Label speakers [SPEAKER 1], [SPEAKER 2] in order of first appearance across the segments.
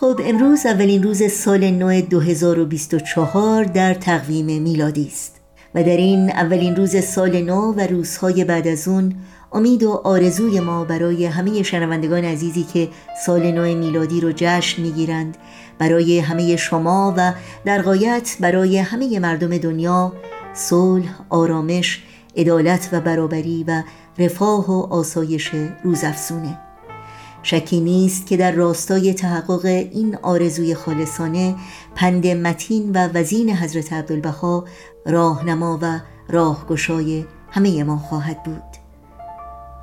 [SPEAKER 1] خب امروز اولین روز سال نو 2024 در تقویم میلادی است و در این اولین روز سال نو و روزهای بعد از اون امید و آرزوی ما برای همه شنوندگان عزیزی که سال نو میلادی رو جشن می‌گیرند برای همه شما و در غایت برای همه مردم دنیا صلح، آرامش، عدالت و برابری و رفاه و آسایش روزافزونه. شکی نیست که در راستای تحقق این آرزوی خالصانه پند متین و وزین حضرت عبدالبها راهنما و راهگشای همه ما خواهد بود.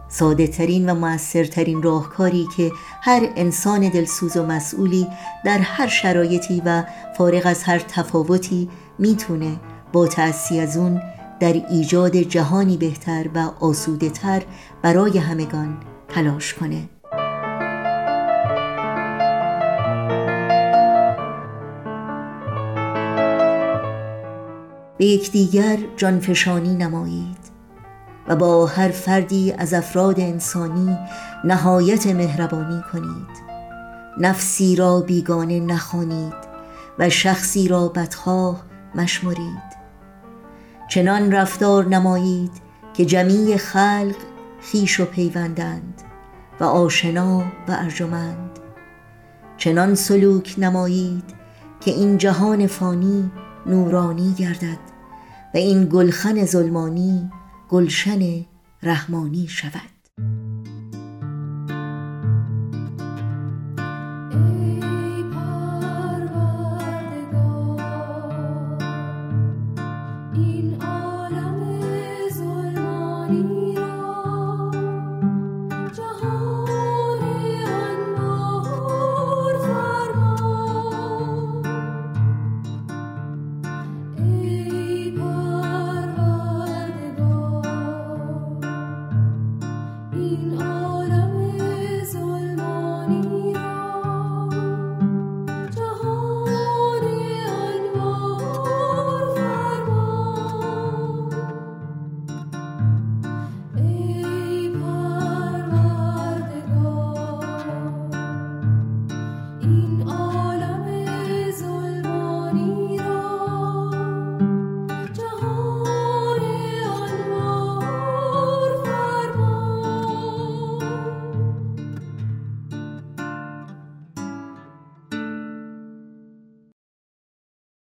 [SPEAKER 1] ساده ترین و مؤثرترین راهکاری که هر انسان دلسوز و مسئولی در هر شرایطی و فارغ از هر تفاوتی می‌تونه با تأسی از اون در ایجاد جهانی بهتر و آسوده تر برای همگان تلاش کنه. به یکدیگر جانفشانی نمایید و با هر فردی از افراد انسانی نهایت مهربانی کنید. نفسی را بیگانه نخوانید و شخصی را بدخواه مشمرید. چنان رفتار نمایید که جمیع خلق خیش و پیوندند و آشنا و ارجمند. چنان سلوک نمایید که این جهان فانی نورانی گردد و این گلخن ظلمانی گلشن رحمانی شود.